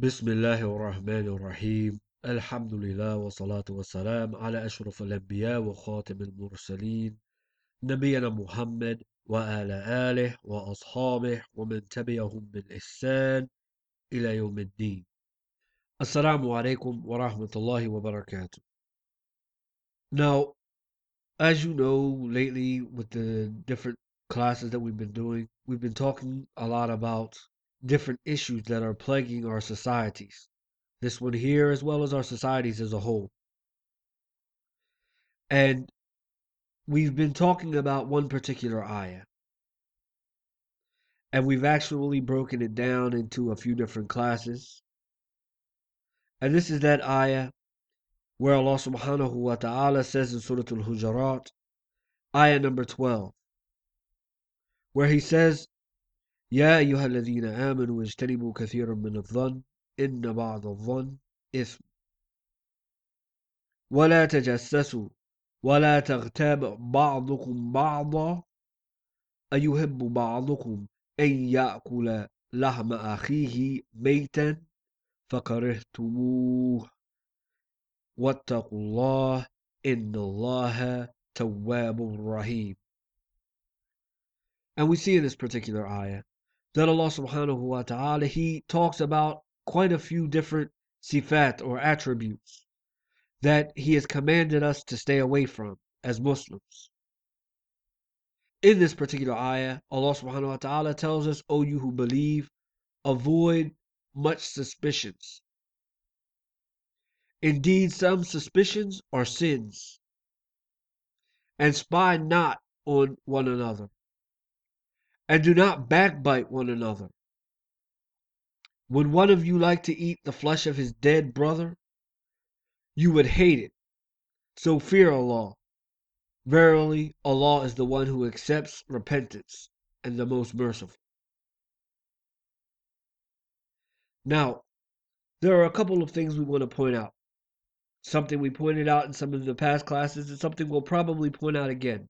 بسم الله الرحمن الرحيم. الحمد لله والصلاة والسلام على أشرف الأنبياء وخاتم المرسلين. نبينا محمد وآل آله وأصحابه ومن تبعهم بالإحسان إلى يوم الدين. السلام عليكم ورحمة الله وبركاته. Now, as you know, lately with the different classes that we've been doing, we've been talking a lot about different issues that are plaguing our societies. This one here, as well as our societies as a whole. And we've been talking about one particular ayah. And we've actually broken it down into a few different classes. And this is that ayah where Allah subhanahu wa ta'ala says in Surah Al Hujarat, ayah number 12, where He says, يا أيها الذين آمنوا اجتنبوا كثيرا من الظن إن بعض الظن إثم. ولا تجسسوا ولا تغتاب بعضكم بعضا أيحب بعضكم أن يأكل لحم أخيه ميتا فكرهتموه. واتقوا الله إن الله تواب رحيم. And we see in this particular ayah that Allah subhanahu wa ta'ala He talks about quite a few different sifat or attributes that He has commanded us to stay away from as Muslims. In this particular ayah, Allah subhanahu wa ta'ala tells us, O you who believe, avoid much suspicions. Indeed, some suspicions are sins. And spy not on one another. And do not backbite one another. Would one of you like to eat the flesh of his dead brother? You would hate it. So fear Allah. Verily, Allah is the one who accepts repentance and the most merciful. Now, there are a couple of things we want to point out. Something we pointed out in some of the past classes, and something we'll probably point out again.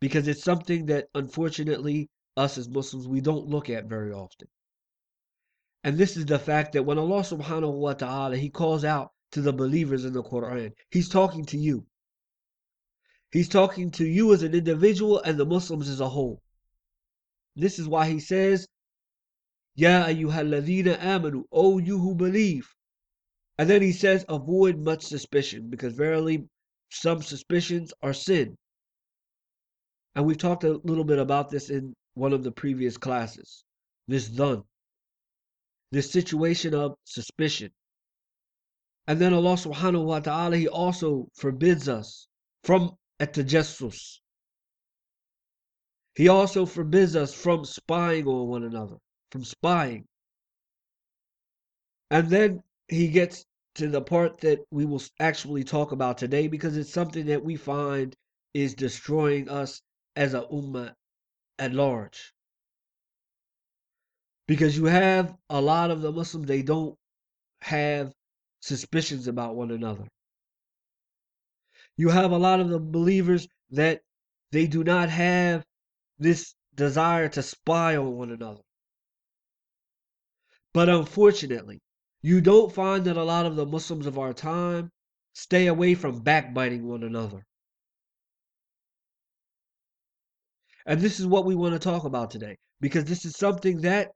Because it's something that, unfortunately, us as Muslims, we don't look at very often. And this is the fact that when Allah subhanahu wa ta'ala, He calls out to the believers in the Quran, He's talking to you. He's talking to you as an individual and the Muslims as a whole. This is why He says, Ya ayyuhalladhina amanu, O you who believe. And then He says, avoid much suspicion, because verily some suspicions are sin. And we've talked a little bit about this in one of the previous classes. This done this situation of suspicion. And then Allah subhanahu wa ta'ala, He also forbids us from at-tajassus. He also forbids us from spying on one another, from spying. And then He gets to the part that we will actually talk about today because it's something that we find is destroying us as a ummah at large because you have a lot of the Muslims, they don't have suspicions about one another. You have a lot of the believers that they do not have this desire to spy on one another. But unfortunately, you don't find that a lot of the Muslims of our time stay away from backbiting one another. And this is what we want to talk about today because this is something that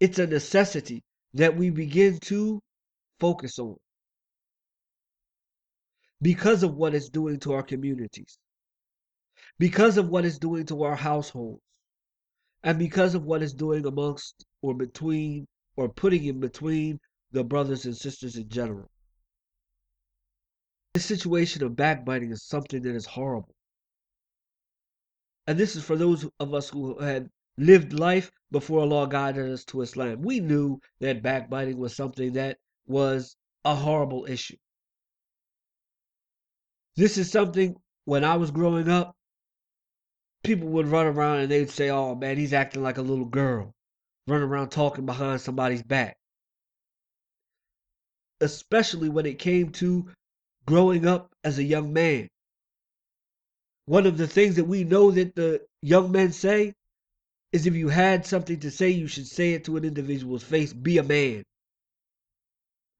it's a necessity that we begin to focus on because of what it's doing to our communities, because of what it's doing to our households, and because of what it's doing amongst or between or putting in between the brothers and sisters in general. This situation of backbiting is something that is horrible. And this is for those of us who had lived life before Allah guided us to Islam. We knew that backbiting was something that was a horrible issue. This is something when I was growing up, people would run around and they'd say, Oh man, he's acting like a little girl, running around talking behind somebody's back. Especially when it came to growing up as a young man. One of the things that we know that the young men say is if you had something to say, you should say it to an individual's face. Be a man.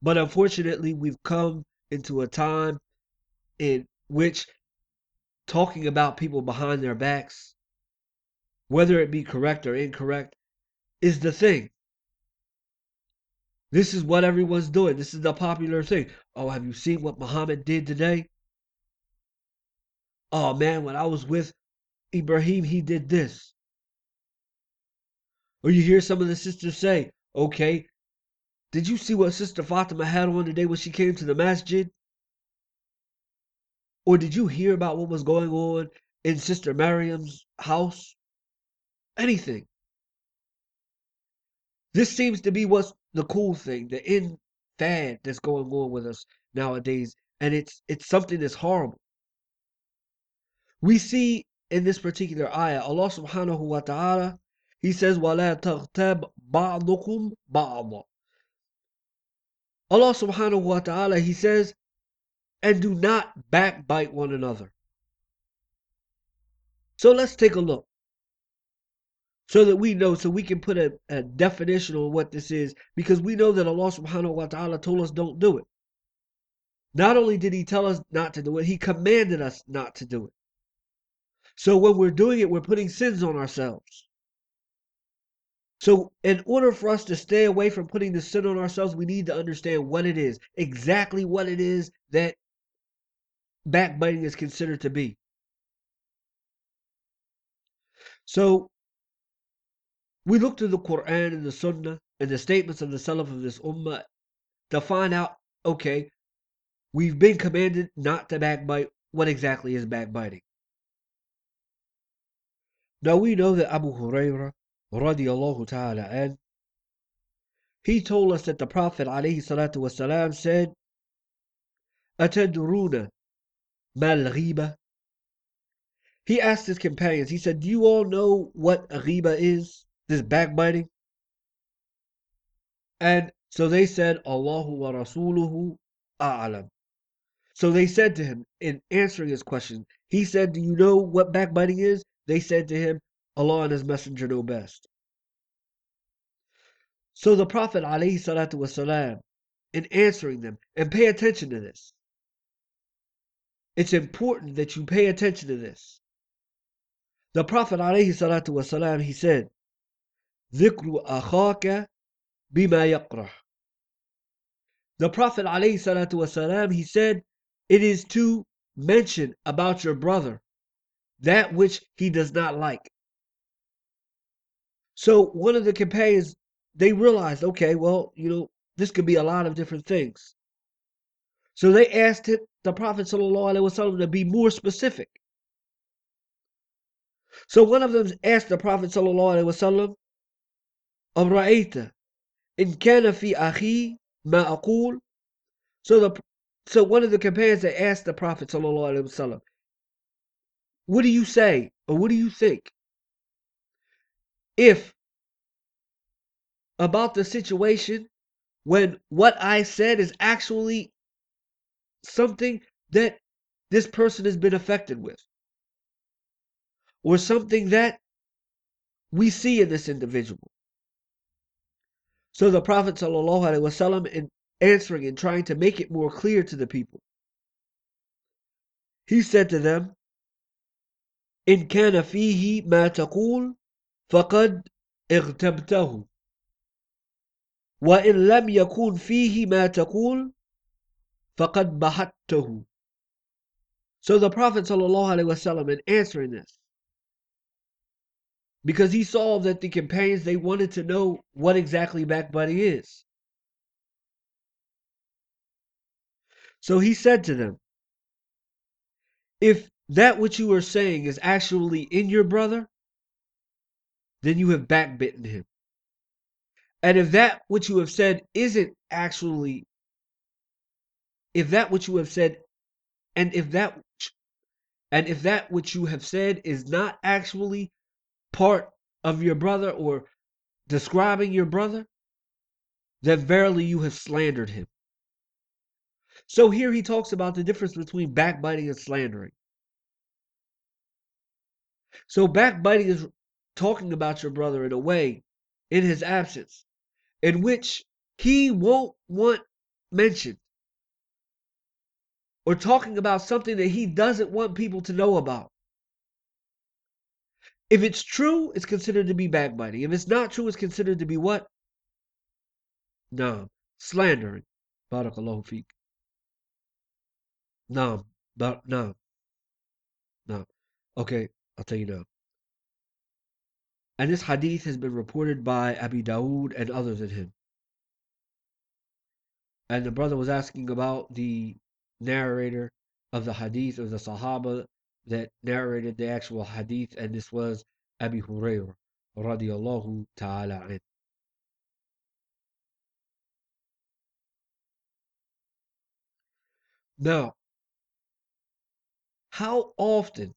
But unfortunately, we've come into a time in which talking about people behind their backs, whether it be correct or incorrect, is the thing. This is what everyone's doing. This is the popular thing. Oh, have you seen what Muhammad did today? Oh man, when I was with Ibrahim, he did this. Or you hear some of the sisters say, okay, did you see what Sister Fatima had on today when she came to the masjid? Or did you hear about what was going on in Sister Miriam's house? Anything. This seems to be what's the cool thing, the in fad that's going on with us nowadays. And it's it's something that's horrible. We see in this particular ayah, Allah subhanahu wa ta'ala, He says, وَلَا تَغْتَبْ بَعْضُكُمْ بَعْضًا Allah subhanahu wa ta'ala, He says, and do not backbite one another. So let's take a look so that we know, so we can put a, a definition on what this is, because we know that Allah subhanahu wa ta'ala told us don't do it. Not only did He tell us not to do it, He commanded us not to do it. So when we're doing it, we're putting sins on ourselves. So, in order for us to stay away from putting the sin on ourselves, we need to understand what it is, exactly what it is that backbiting is considered to be. So, we look to the Quran and the Sunnah and the statements of the Salaf of this Ummah to find out okay, we've been commanded not to backbite. What exactly is backbiting? Now, we know that Abu Hurairah radiallahu ta'ala and he told us that the Prophet alayhi salatu wasalam said, Atadruna mal ghiba. He asked his companions, he said, Do you all know what ghiba is? This backbiting? And so they said, Allahu wa Rasuluhu a'lam. So they said to him, in answering his question, he said, Do you know what backbiting is? They said to him, Allah and His Messenger know best. So the Prophet والسلام, in answering them, and pay attention to this. It's important that you pay attention to this. The Prophet والسلام, he said, ذكر أخاك بما يقرح. The Prophet والسلام, he said, it is to mention about your brother that which he does not like. So one of the companions, they realized, okay, well, you know, this could be a lot of different things. So they asked it, the Prophet ﷺ to be more specific. So one of them asked the Prophet ﷺ, أَرَأَيْتَ إِنْ كَانَ فِي أَخِي مَا أَقُولُ So the so one of the companions they asked the Prophet ﷺ, what do you say or what do you think if about the situation when what I said is actually something that this person has been affected with, or something that we see in this individual. So the Prophet ﷺ, in answering and trying to make it more clear to the people, he said to them, إن كان فيه ما تقول فقد اغتبته وإن لم يكن فيه ما تقول فقد بحته So the Prophet ﷺ in answering this, because he saw that the companions, they wanted to know what exactly backbiting is. So he said to them, if that which you are saying is actually in your brother, then you have backbitten him. And if that which you have said isn't actually, if that which you have said, and if that, and if that which you have said is not actually part of your brother or describing your brother, then verily you have slandered him. So here he talks about the difference between backbiting and slandering. So backbiting is talking about your brother in a way in his absence in which he won't want mentioned or talking about something that he doesn't want people to know about. If it's true, it's considered to be backbiting. If it's not true, it's considered to be what? No, slandering. Barakallahu feek. No, no, no. Okay, Now. And this hadith has been reported by Abi Dawood and others in him. And the brother was asking about the narrator of the hadith of the Sahaba that narrated the actual hadith, and this was Abi Hurairah radiallahu ta'ala. Now, how often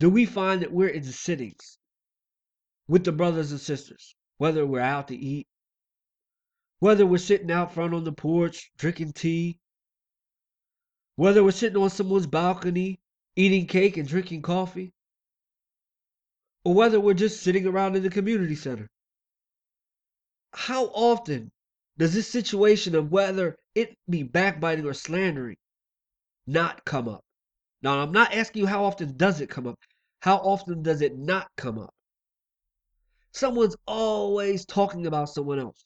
do we find that we're in the sittings with the brothers and sisters, whether we're out to eat, whether we're sitting out front on the porch drinking tea, whether we're sitting on someone's balcony eating cake and drinking coffee, or whether we're just sitting around in the community center. How often does this situation of whether it be backbiting or slandering not come up? Now, I'm not asking you how often does it come up. How often does it not come up? Someone's always talking about someone else.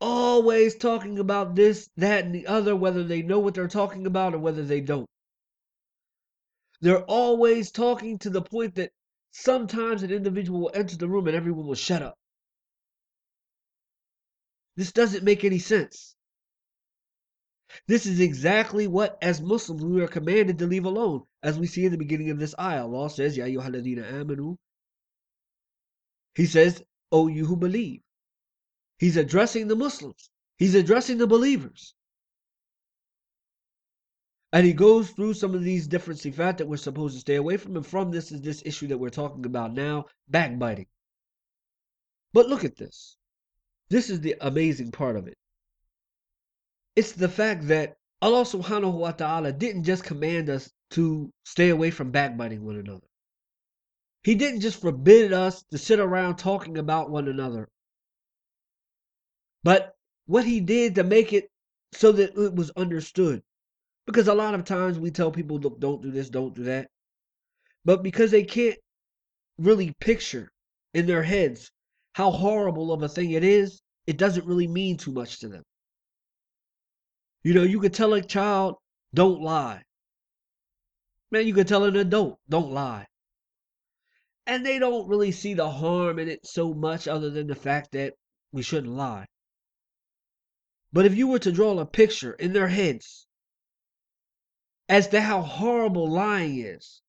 Always talking about this, that, and the other, whether they know what they're talking about or whether they don't. They're always talking to the point that sometimes an individual will enter the room and everyone will shut up. This doesn't make any sense. This is exactly what, as Muslims, we are commanded to leave alone. As we see in the beginning of this ayah, Allah says, Ya ayyuhalladhina amanu. He says, O you who believe. He's addressing the Muslims. He's addressing the believers. And he goes through some of these different sifat that we're supposed to stay away from. And from this is this issue that we're talking about now backbiting. But look at this. This is the amazing part of it. It's the fact that Allah subhanahu wa ta'ala didn't just command us to stay away from backbiting one another. He didn't just forbid us to sit around talking about one another. But what he did to make it so that it was understood because a lot of times we tell people, look, don't do this, don't do that. But because they can't really picture in their heads how horrible of a thing it is, it doesn't really mean too much to them. You know, you could tell a child, don't lie. Man, you could tell an adult, don't lie. And they don't really see the harm in it so much other than the fact that we shouldn't lie. But if you were to draw a picture in their heads as to how horrible lying is.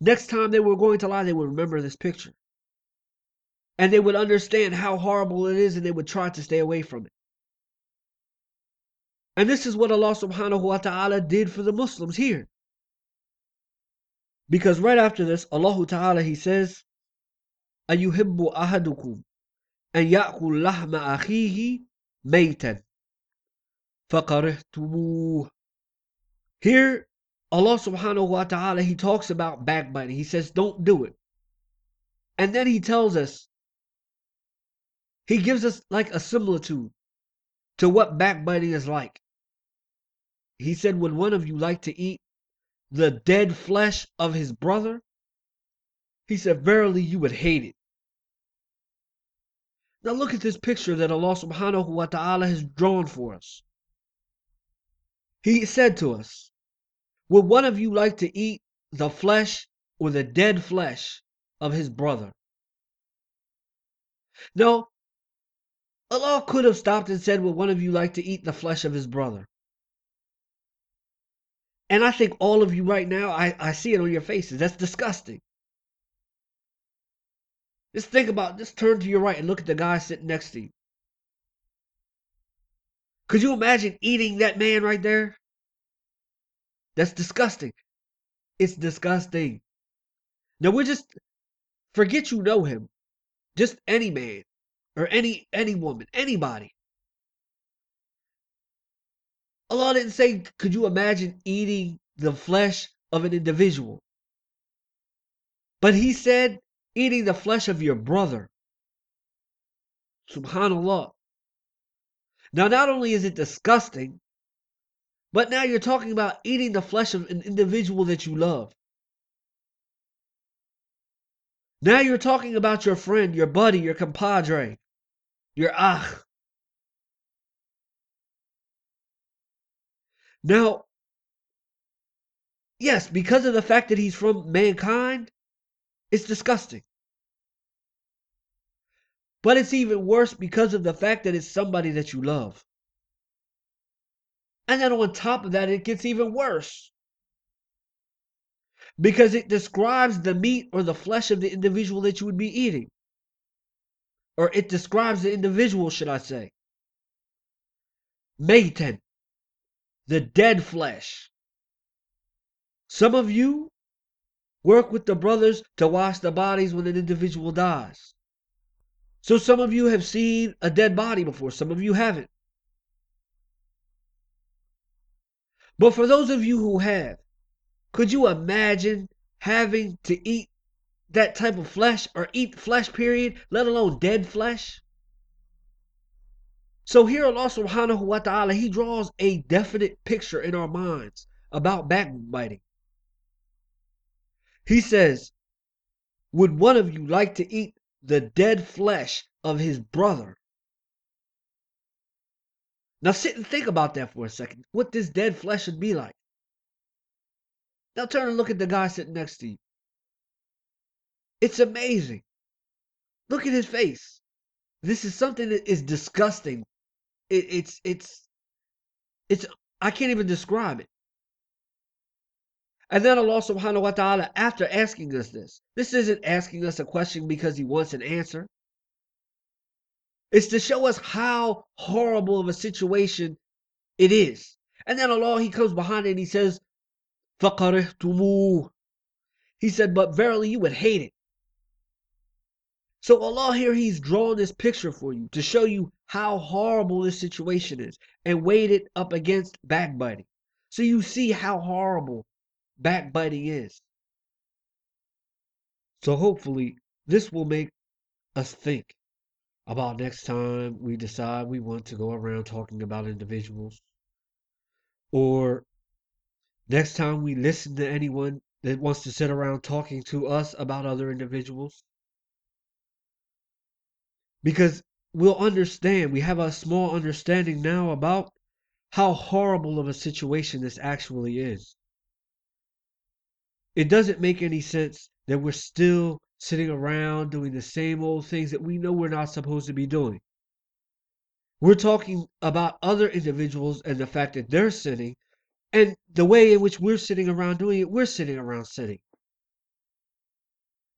Next time they were going to lie, they would remember this picture. And they would understand how horrible it is and they would try to stay away from it. And this is what Allah subhanahu wa ta'ala did for the Muslims here. Because right after this, Allah Ta'ala He says, أَيُحِبُّ أَحَدُكُمْ أَن يَأْكُلْ لَحْمَ أَخِيهِ مَيْتًا فَقَرِهْتُمُوهُ here, Allah subhanahu wa ta'ala, He talks about backbiting. He says, don't do it. And then He tells us, He gives us like a similitude to what backbiting is like. He said, Would one of you like to eat the dead flesh of his brother? He said, Verily you would hate it. Now look at this picture that Allah subhanahu wa ta'ala has drawn for us. He said to us, Would one of you like to eat the flesh or the dead flesh of his brother? No, Allah could have stopped and said, Would one of you like to eat the flesh of his brother? And I think all of you right now, I, I see it on your faces. That's disgusting. Just think about, just turn to your right and look at the guy sitting next to you. Could you imagine eating that man right there? That's disgusting. It's disgusting. Now we're just forget you know him. Just any man or any any woman, anybody. Allah didn't say, could you imagine eating the flesh of an individual? But he said, eating the flesh of your brother. Subhanallah. Now, not only is it disgusting, but now you're talking about eating the flesh of an individual that you love. Now you're talking about your friend, your buddy, your compadre, your ach. Now, yes, because of the fact that he's from mankind, it's disgusting. But it's even worse because of the fact that it's somebody that you love. And then on top of that, it gets even worse. Because it describes the meat or the flesh of the individual that you would be eating. Or it describes the individual, should I say. Maten, the dead flesh. Some of you work with the brothers to wash the bodies when an individual dies. So some of you have seen a dead body before, some of you haven't. But for those of you who have, could you imagine having to eat that type of flesh or eat flesh, period, let alone dead flesh? So here Allah subhanahu wa ta'ala, He draws a definite picture in our minds about backbiting. He says, Would one of you like to eat the dead flesh of his brother. Now sit and think about that for a second. What this dead flesh would be like. Now turn and look at the guy sitting next to you. It's amazing. Look at his face. This is something that is disgusting It, it's it's it's I can't even describe it. And then Allah subhanahu wa ta'ala, after asking us this, this isn't asking us a question because He wants an answer. It's to show us how horrible of a situation it is. And then Allah, He comes behind it and He says, فَقَرِهْتُمُوهُ He said, but verily you would hate it. So Allah here, He's drawn this picture for you to show you how horrible this situation is and weighed it up against backbiting. So you see how horrible backbiting is. So hopefully, this will make us think about next time we decide we want to go around talking about individuals. Or next time we listen to anyone that wants to sit around talking to us about other individuals. Because we'll understand, we have a small understanding now about how horrible of a situation this actually is. It doesn't make any sense that we're still sitting around doing the same old things that we know we're not supposed to be doing. We're talking about other individuals and the fact that they're sinning, and the way in which we're sitting around doing it, we're sitting around sinning.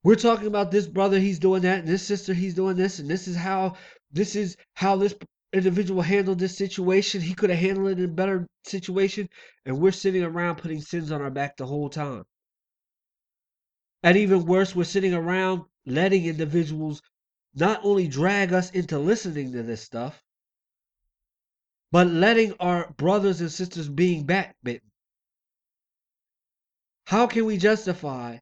We're talking about this brother, he's doing that, and this sister, he's doing this, and this is how this is how this individual handled this situation. He could have handled it in a better situation, and we're sitting around putting sins on our back the whole time. And even worse, we're sitting around letting individuals not only drag us into listening to this stuff, but letting our brothers and sisters being backbitten. How can we justify?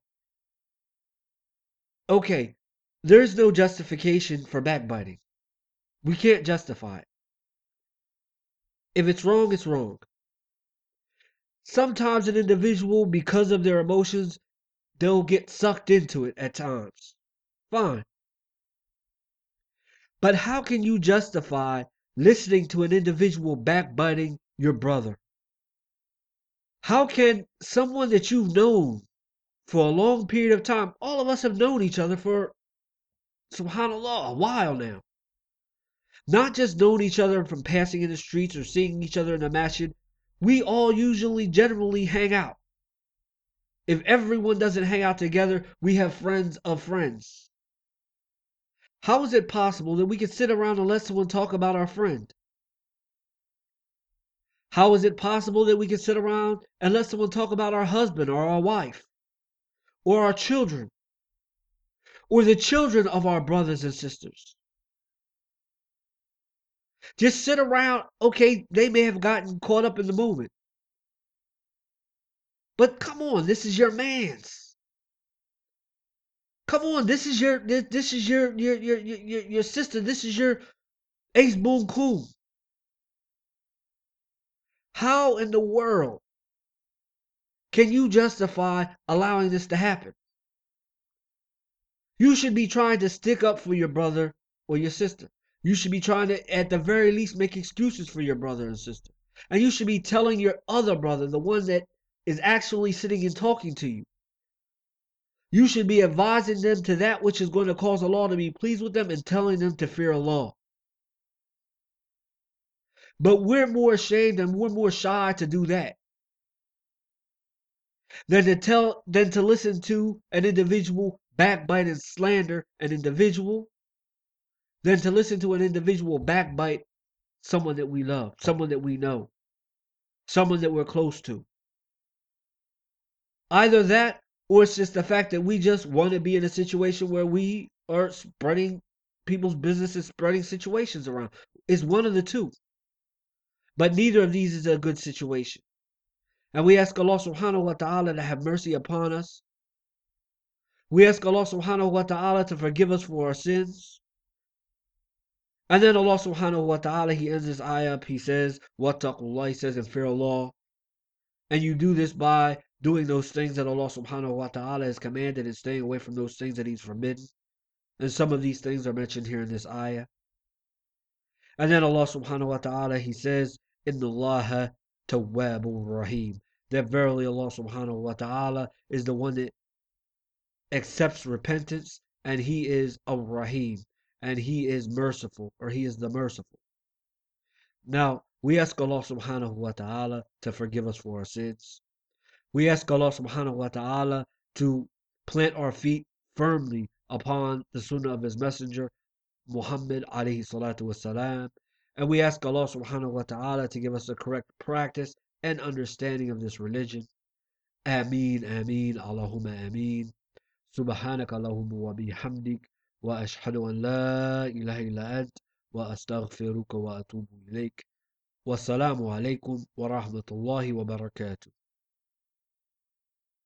Okay, there's no justification for backbiting. We can't justify it. If it's wrong, it's wrong. Sometimes an individual, because of their emotions, they'll get sucked into it at times. Fine. But how can you justify listening to an individual backbiting your brother? How can someone that you've known for a long period of time, all of us have known each other for, subhanAllah, a while now. Not just known each other from passing in the streets or seeing each other in the masjid, we all usually generally hang out. If everyone doesn't hang out together, we have friends of friends. How is it possible that we can sit around and let someone talk about our friend? How is it possible that we can sit around and let someone talk about our husband or our wife or our children or the children of our brothers and sisters? Just sit around, okay, they may have gotten caught up in the moment. But come on, this is your man's. Come on, this is your this, this is your your, your your your sister. This is your ace boon coon. How in the world can you justify allowing this to happen? You should be trying to stick up for your brother or your sister. You should be trying to, at the very least, make excuses for your brother and sister. And you should be telling your other brother, the one that is actually sitting and talking to you. You should be advising them to that which is going to cause Allah to be pleased with them and telling them to fear Allah. But we're more ashamed and we're more shy to do that than to tell than to listen to an individual backbite and slander an individual than to listen to an individual backbite someone that we love, someone that we know, someone that we're close to. Either that or it's just the fact that we just want to be in a situation where we are spreading people's businesses, spreading situations around. It's one of the two. But neither of these is a good situation. And we ask Allah subhanahu wa ta'ala to have mercy upon us. We ask Allah subhanahu wa ta'ala to forgive us for our sins. And then Allah subhanahu wa ta'ala, He ends this ayah up. He says, Wattaqullah, He says, and fear Allah. And you do this by doing those things that Allah subhanahu wa ta'ala has commanded and staying away from those things that He's forbidden. And some of these things are mentioned here in this ayah. And then Allah subhanahu wa ta'ala, He says, Inna Allah tawwabur rahim. That verily Allah subhanahu wa ta'ala is the one that accepts repentance and He is a rahim and He is merciful or He is the merciful. Now, we ask Allah subhanahu wa ta'ala to forgive us for our sins. We ask Allah subhanahu wa ta'ala to plant our feet firmly upon the sunnah of His Messenger, Muhammad alayhi salatu wasalam. And we ask Allah subhanahu wa ta'ala to give us the correct practice and understanding of this religion. Ameen, Ameen, Allahumma Ameen. سبحانك اللهم وبحمدك وأشهد أن لا إله إلا أنت وأستغفرك وأتوب إليك والسلام عليكم ورحمة الله وبركاته